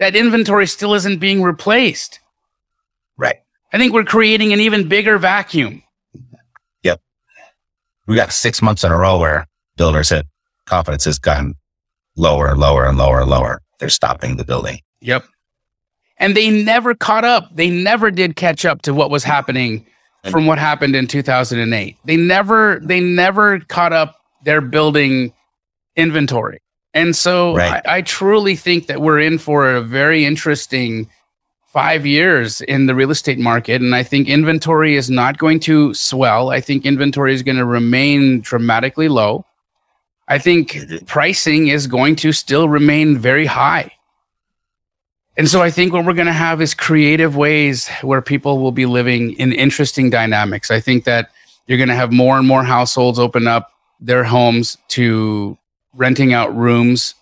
that inventory still isn't being replaced. Right. I think we're creating an even bigger vacuum. Yep. We got six months in a row where builders said confidence has gotten lower and lower and lower and lower. They're stopping the building. Yep. And they never caught up. They never did catch up to what was happening from what happened in 2008. They never they never caught up their building inventory. And so Right. I, I truly think that we're in for a very interesting five years in the real estate market. And I think inventory is not going to swell. I think inventory is going to remain dramatically low. I think pricing is going to still remain very high. And so I think what we're going to have is creative ways where people will be living in interesting dynamics. I think that you're going to have more and more households open up their homes to renting out rooms.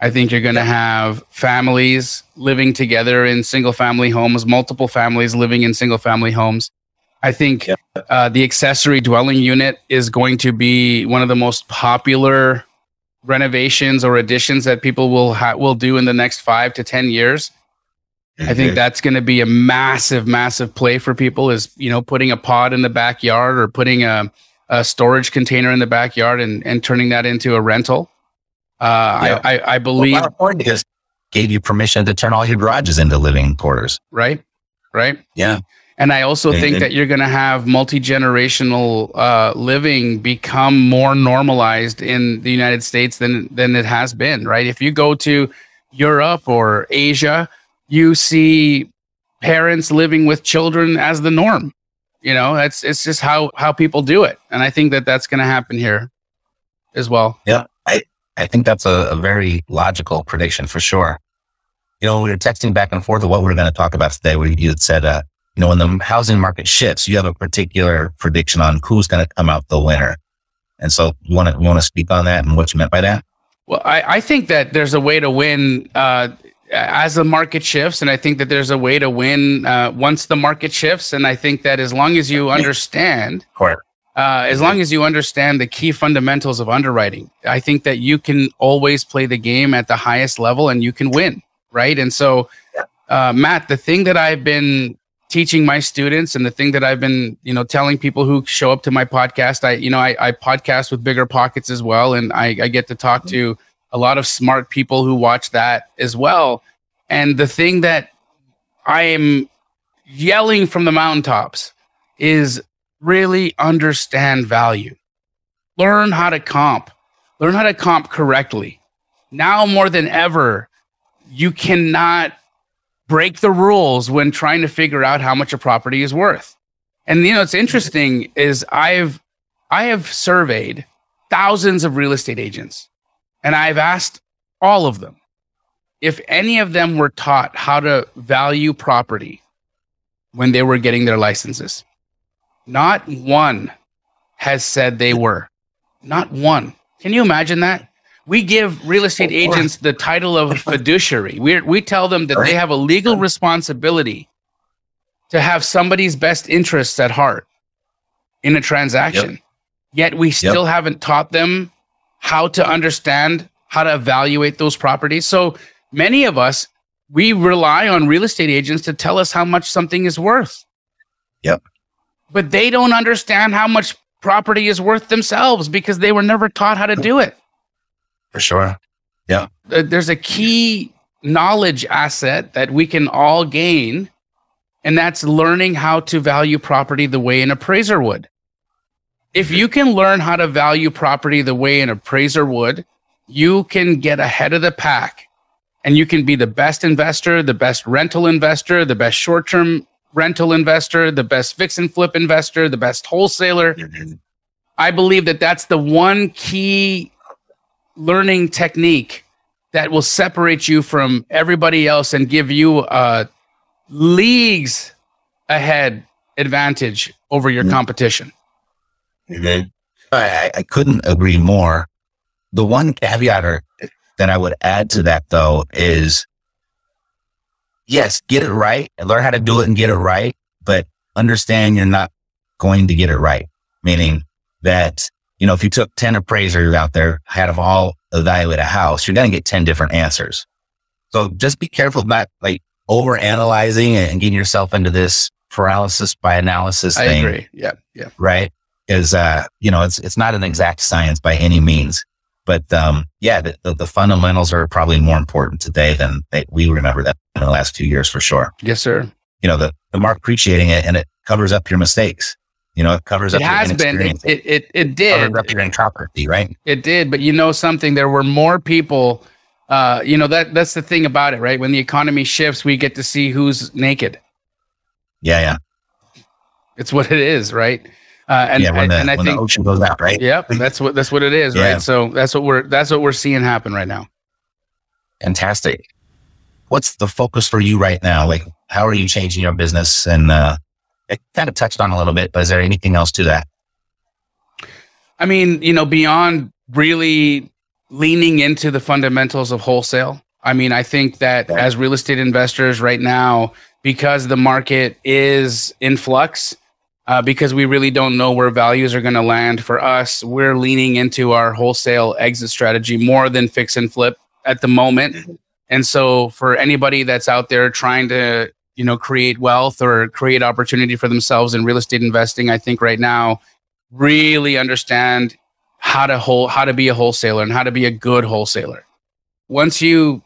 I think you're going to have families living together in single family homes, multiple families living in single family homes. I think uh, the accessory dwelling unit is going to be one of the most popular renovations or additions that people will ha- will do in the next five to ten years. I think that's going to be a massive, massive play for people. Is you know putting a pod in the backyard or putting a, a storage container in the backyard and and turning that into a rental. Uh, Yeah. I, I I Well, believe California just gave you permission to turn all your garages into living quarters. right, right. Yeah. And I also And- think and- that you're going to have multi generational uh, living become more normalized in the United States than than it has been. Right? If you go to Europe or Asia, you see parents living with children as the norm. You know, it's it's just how how people do it, and I think that that's going to happen here as well. I think that's a, a very logical prediction for sure. You know, we were texting back and forth of what we are going to talk about today, where you had said, uh, you know, when the housing market shifts, you have a particular prediction on who's going to come out the winner. And so you want to, want to speak on that and what you meant by that? Well, I, I think that there's a way to win uh, as the market shifts, and I think that there's a way to win uh, once the market shifts. And I think that as long as you understand, Correct. Uh, as long as you understand the key fundamentals of underwriting, I think that you can always play the game at the highest level and you can win, right? And so, uh, Matt, the thing that I've been teaching my students and the thing that I've been, you know, telling people who show up to my podcast, I, you know, I, I podcast with Bigger Pockets as well, and I, I get to talk to a lot of smart people who watch that as well. And the thing that I am yelling from the mountaintops is really understand value. Learn how to comp. Learn how to comp correctly. Now more than ever, you cannot break the rules when trying to figure out how much a property is worth. And you know, it's interesting is I've I have surveyed thousands of real estate agents and I've asked all of them if any of them were taught how to value property when they were getting their licenses. Not one has said they were. Not one. Can you imagine that? We give real estate agents the title of fiduciary. We we tell them that they have a legal responsibility to have somebody's best interests at heart in a transaction. Yet we still haven't taught them how to understand how to evaluate those properties. So many of us we rely on real estate agents to tell us how much something is worth. Yep. But they don't understand how much property is worth themselves because they were never taught how to do it. For sure. Yeah. Uh, there's a key knowledge asset that we can all gain, and that's learning how to value property the way an appraiser would. If you can learn how to value property the way an appraiser would, you can get ahead of the pack and you can be the best investor, the best rental investor, the best short term rental investor, the best fix and flip investor, the best wholesaler. Mm-hmm. I believe that that's the one key learning technique that will separate you from everybody else and give you a leagues ahead advantage over your mm-hmm. competition. Mm-hmm. I, I- I couldn't agree more. The one caveat or, that I would add to that though is yes, get it right and learn how to do it and get it right, but understand you're not going to get it right. Meaning that, you know, if you took 10 appraisers out there, had them all evaluate a house, you're going to get 10 different answers. So just be careful about like over analyzing and getting yourself into this paralysis by analysis I thing agree. Yeah. Yeah. right? Is, uh, you know it's it's not an exact science by any means. But um, yeah, the, the, the, fundamentals are probably more important today than they, we remember that in the last few years for sure. Yes, sir. You know, the, the mark appreciating it and it covers up your mistakes. You know, it covers it up. It has been. It, it, it, it did. Covers up your right? It did. But you know something? There were more people. Uh, you know that that's the thing about it, right? When the economy shifts, we get to see who's naked. Yeah, yeah. It's what it is, right? Uh, and, yeah, when the, and I when think, the ocean goes out, right? Yep, that's what that's what it is, yeah. right? So that's what we're that's what we're seeing happen right now. Fantastic. What's the focus for you right now? Like, how are you changing your business? And uh, it kind of touched on a little bit, but is there anything else to that? I mean, you know, beyond really leaning into the fundamentals of wholesale. I mean, I think that as real estate investors right now, because the market is in flux, uh, because we really don't know where values are going to land for us. We're leaning into our wholesale exit strategy more than fix and flip at the moment. Mm-hmm. And so, for anybody that's out there trying to, you know, create wealth or create opportunity for themselves in real estate investing, I think right now, really understand how to hold, how to be a wholesaler and how to be a good wholesaler. Once you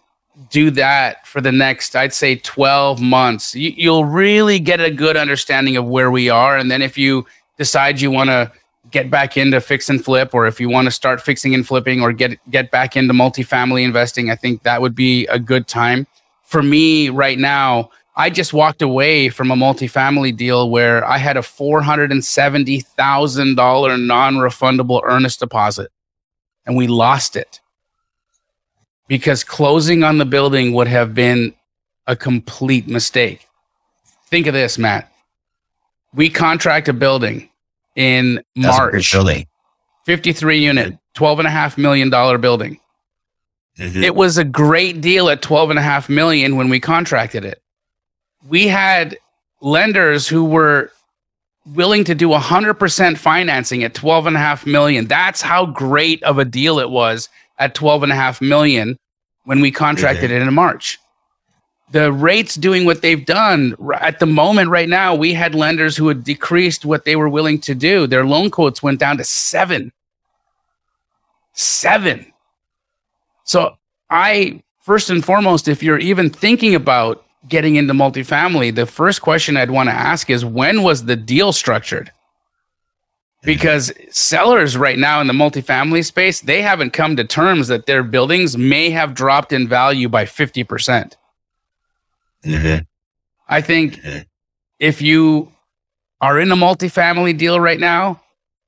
do that for the next, I'd say 12 months, you, you'll really get a good understanding of where we are. And then if you decide you want to get back into fix and flip, or if you want to start fixing and flipping or get, get back into multifamily investing, I think that would be a good time. For me right now, I just walked away from a multifamily deal where I had a $470,000 non refundable earnest deposit and we lost it because closing on the building would have been a complete mistake. Think of this, Matt. We contract a building in That's March. building. 53 unit, $12.5 million building. Mm-hmm. It was a great deal at 12.5 million when we contracted it. We had lenders who were willing to do 100% financing at 12.5 million. That's how great of a deal it was at 12 and a half million when we contracted mm-hmm. it in March. The rates doing what they've done at the moment right now, we had lenders who had decreased what they were willing to do. Their loan quotes went down to seven. Seven. So I first and foremost, if you're even thinking about getting into multifamily, the first question I'd want to ask is when was the deal structured? Because sellers right now in the multifamily space they haven't come to terms that their buildings may have dropped in value by 50% mm-hmm. i think mm-hmm. if you are in a multifamily deal right now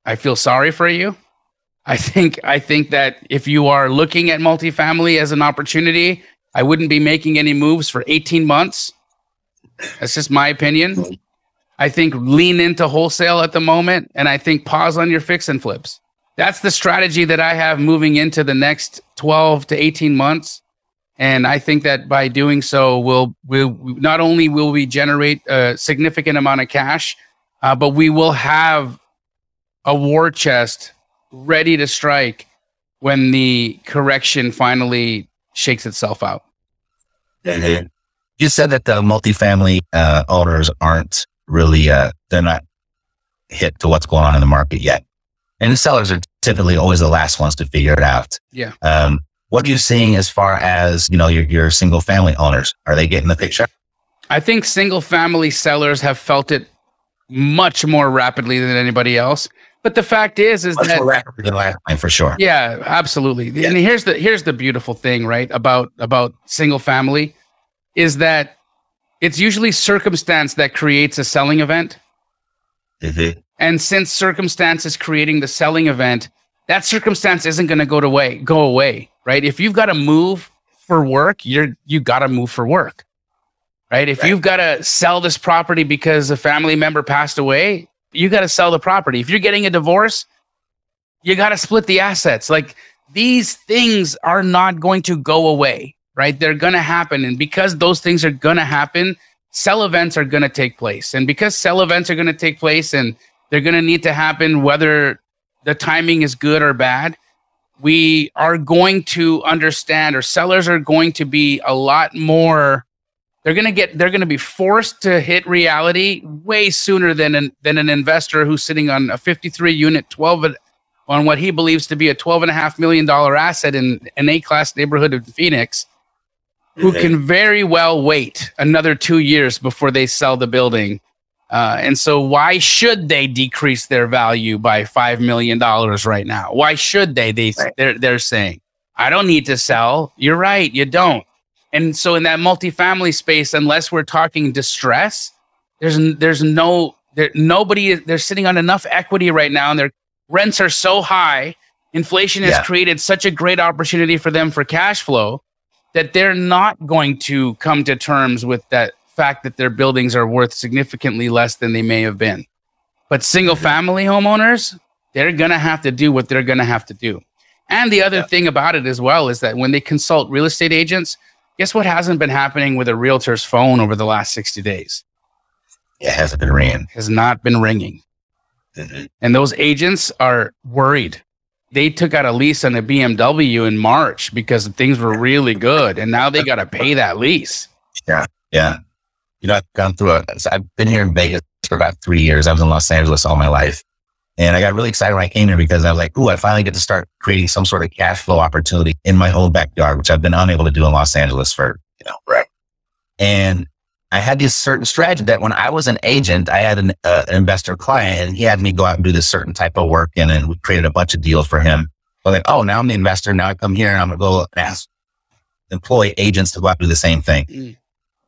i feel sorry for you i think i think that if you are looking at multifamily as an opportunity i wouldn't be making any moves for 18 months that's just my opinion mm-hmm. I think lean into wholesale at the moment, and I think pause on your fix and flips. That's the strategy that I have moving into the next 12 to 18 months. And I think that by doing so, we'll, we'll not only will we generate a significant amount of cash, uh, but we will have a war chest ready to strike when the correction finally shakes itself out. You said that the multifamily uh, owners aren't really, uh, they're not hit to what's going on in the market yet. And the sellers are typically always the last ones to figure it out. Yeah. Um, what are you seeing as far as, you know, your, your single family owners? Are they getting the picture? I think single family sellers have felt it much more rapidly than anybody else. But the fact is, is much that more rapidly than last time for sure. Yeah, absolutely. Yeah. And here's the here's the beautiful thing, right? About about single family, is that it's usually circumstance that creates a selling event. Mm-hmm. And since circumstance is creating the selling event, that circumstance isn't going to go away, go away, right? If you've got to move for work, you're you got to move for work. Right? If right. you've got to sell this property because a family member passed away, you got to sell the property. If you're getting a divorce, you got to split the assets. Like these things are not going to go away right? They're going to happen. And because those things are going to happen, sell events are going to take place. And because sell events are going to take place and they're going to need to happen, whether the timing is good or bad, we are going to understand, or sellers are going to be a lot more, they're to get they're to be forced to hit reality way sooner than an, than an investor who's sitting on a 53 unit 12 on what he believes to be a 12 and a half million dollar asset in an A class neighborhood of Phoenix who can very well wait another 2 years before they sell the building uh, and so, why should they decrease their value by five million dollars right now? Why should they? They they're they're saying, I don't need to sell. You're right, you don't. And so, in that multifamily space, unless we're talking distress, there's there's no there nobody they're sitting on enough equity right now, and their rents are so high. Inflation has yeah. created such a great opportunity for them for cash flow that they're not going to come to terms with that fact that their buildings are worth significantly less than they may have been. But single family homeowners, they're going to have to do what they're going to have to do. And the other yeah. thing about it as well is that when they consult real estate agents, guess what hasn't been happening with a realtor's phone over the last 60 days? It hasn't been ringing. Has not been ringing. Mm-hmm. And those agents are worried. They took out a lease on a BMW in March because things were really good. And now they got to pay that lease. Yeah. Yeah you know, I've gone through it. I've been here in Vegas for about three years. I was in Los Angeles all my life. And I got really excited when I came here because I was like, ooh, I finally get to start creating some sort of cash flow opportunity in my own backyard, which I've been unable to do in Los Angeles for, you know, right. And I had this certain strategy that when I was an agent, I had an, uh, an investor client and he had me go out and do this certain type of work. And then we created a bunch of deals for him. Was like, oh, now I'm the investor. Now I come here and I'm going to go and ask employ agents to go out and do the same thing. Mm.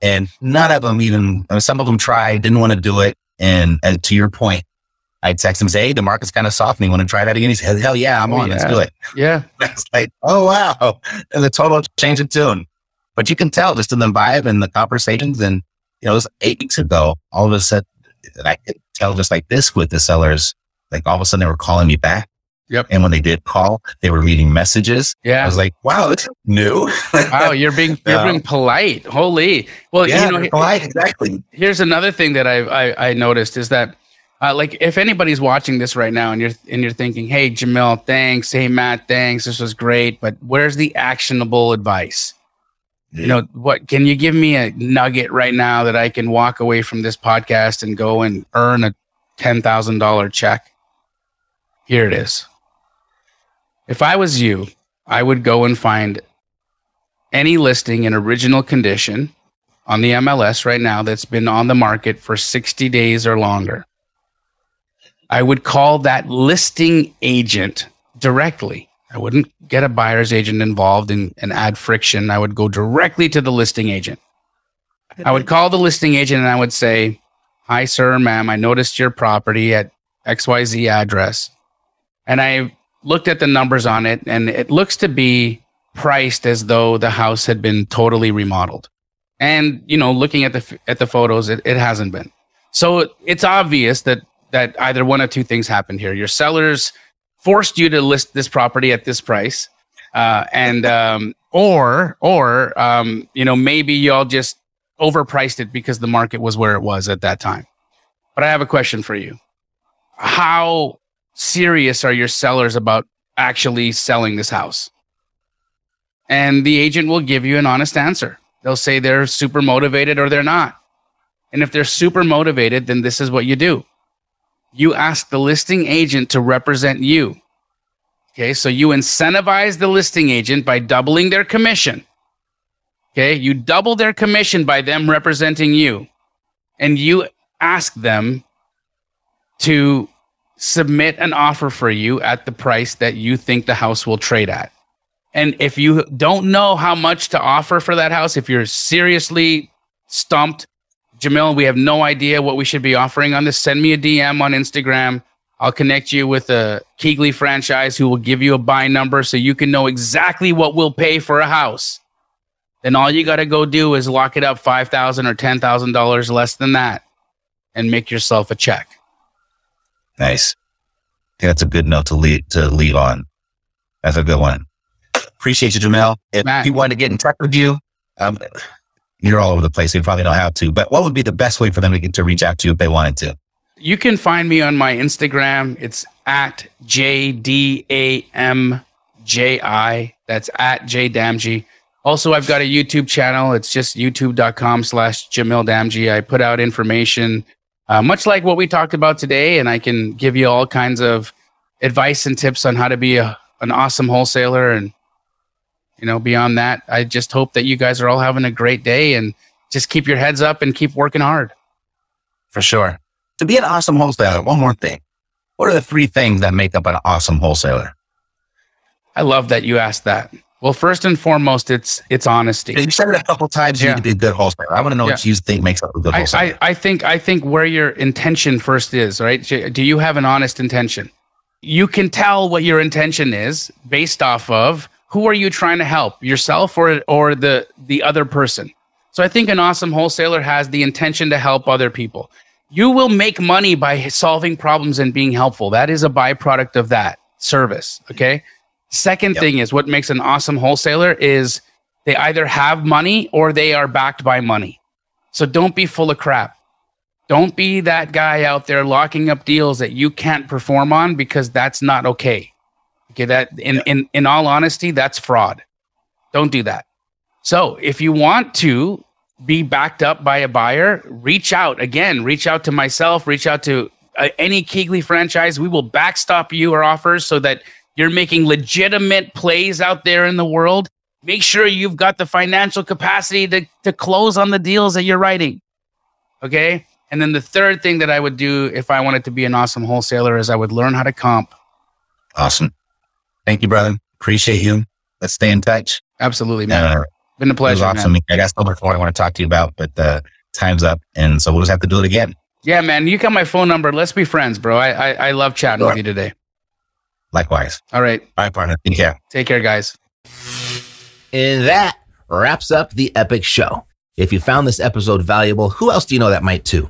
And none of them even, I mean, some of them tried, didn't want to do it. And, and to your point, I text him, say, Hey, the market's kind of softening. Want to try that again? He said, Hell yeah, I'm oh, on. Yeah. Let's do it. Yeah. *laughs* It's like, Oh, wow. And the total change of tune. But you can tell just in the vibe and the conversations. And, you know, it was eight weeks ago, all of a sudden, I could tell just like this with the sellers, like all of a sudden they were calling me back. Yep. And when they did call, they were reading messages. Yeah. I was like, wow, that's new. *laughs* wow, you're being you're being polite. Holy. Well, yeah, you know, polite, exactly. Here's another thing that I I, I noticed is that uh, like if anybody's watching this right now and you're and you're thinking, hey Jamil, thanks. Hey Matt, thanks. This was great, but where's the actionable advice? You know what? Can you give me a nugget right now that I can walk away from this podcast and go and earn a ten thousand dollar check? Here it is. If I was you, I would go and find any listing in original condition on the MLS right now that's been on the market for 60 days or longer. I would call that listing agent directly. I wouldn't get a buyer's agent involved and, and add friction. I would go directly to the listing agent. I would call the listing agent and I would say, Hi, sir, ma'am, I noticed your property at XYZ address. And I looked at the numbers on it and it looks to be priced as though the house had been totally remodeled. And, you know, looking at the at the photos, it, it hasn't been. So it's obvious that that either one of two things happened here. Your sellers forced you to list this property at this price. Uh, and um, or or um, you know maybe y'all just overpriced it because the market was where it was at that time. But I have a question for you. How serious are your sellers about actually selling this house? And the agent will give you an honest answer. They'll say they're super motivated or they're not. And if they're super motivated, then this is what you do. You ask the listing agent to represent you. Okay, so you incentivize the listing agent by doubling their commission. Okay, you double their commission by them representing you. And you ask them to submit an offer for you at the price that you think the house will trade at. And if you don't know how much to offer for that house, if you're seriously stumped, Jamil, we have no idea what we should be offering on this, send me a DM on Instagram. I'll connect you with a KeyGlee franchise who will give you a buy number so you can know exactly what we'll pay for a house. Then all you got to go do is lock it up 5,000 or $10,000 less than that and make yourself a check. Nice. I think that's a good note to lead to leave on. That's a good one. Appreciate you, Jamil. If Matt. people want to get in touch with you, um, you're all over the place. You probably know how to, but what would be the best way for them to get to reach out to you if they wanted to? You can find me on my Instagram. It's at JDAMJI. That's at JDamji. Also, I've got a YouTube channel. It's just youtube.com slash Jamil Damji. I put out information, uh, much like what we talked about today, and I can give you all kinds of advice and tips on how to be a, an awesome wholesaler. And, you know, beyond that, I just hope that you guys are all having a great day and just keep your heads up and keep working hard. For sure. To be an awesome wholesaler, one more thing. What are the three things that make up an awesome wholesaler? I love that you asked that. Well, first and foremost, it's it's honesty. You said it a couple times. You Yeah. need to be a good wholesaler. I want to know what you think makes up a good I, wholesaler. I, I think I think where your intention first is, right? Do you have an honest intention? You can tell what your intention is based off of who are you trying to help, yourself or or the the other person. So I think an awesome wholesaler has the intention to help other people. You will make money by solving problems and being helpful. That is a byproduct of that service. Okay. Second thing is what makes an awesome wholesaler is they either have money or they are backed by money. So don't be full of crap. Don't be that guy out there locking up deals that you can't perform on because that's not okay. Okay, that in in in all honesty, that's fraud. Don't do that. So, if you want to be backed up by a buyer, reach out again, reach out to myself, reach out to uh, any KeyGlee franchise. We will backstop you or offers so that you're making legitimate plays out there in the world. Make sure you've got the financial capacity to, to close on the deals that you're writing. Okay. And then the third thing that I would do if I wanted to be an awesome wholesaler is I would learn how to comp. awesome. Thank you, brother. Appreciate you. Let's stay in touch. Absolutely, man. Uh, Been a it was pleasure. awesome. Man. I got so much more I want to talk to you about, but uh, time's up. And so we'll just have to do it again. Yeah, man. You got my phone number. Let's be friends, bro. I I, I love chatting Sure. with you today. Likewise. All right. All right, partner. Take care. Take care, guys. And that wraps up the epic show. If you found this episode valuable, who else do you know that might too?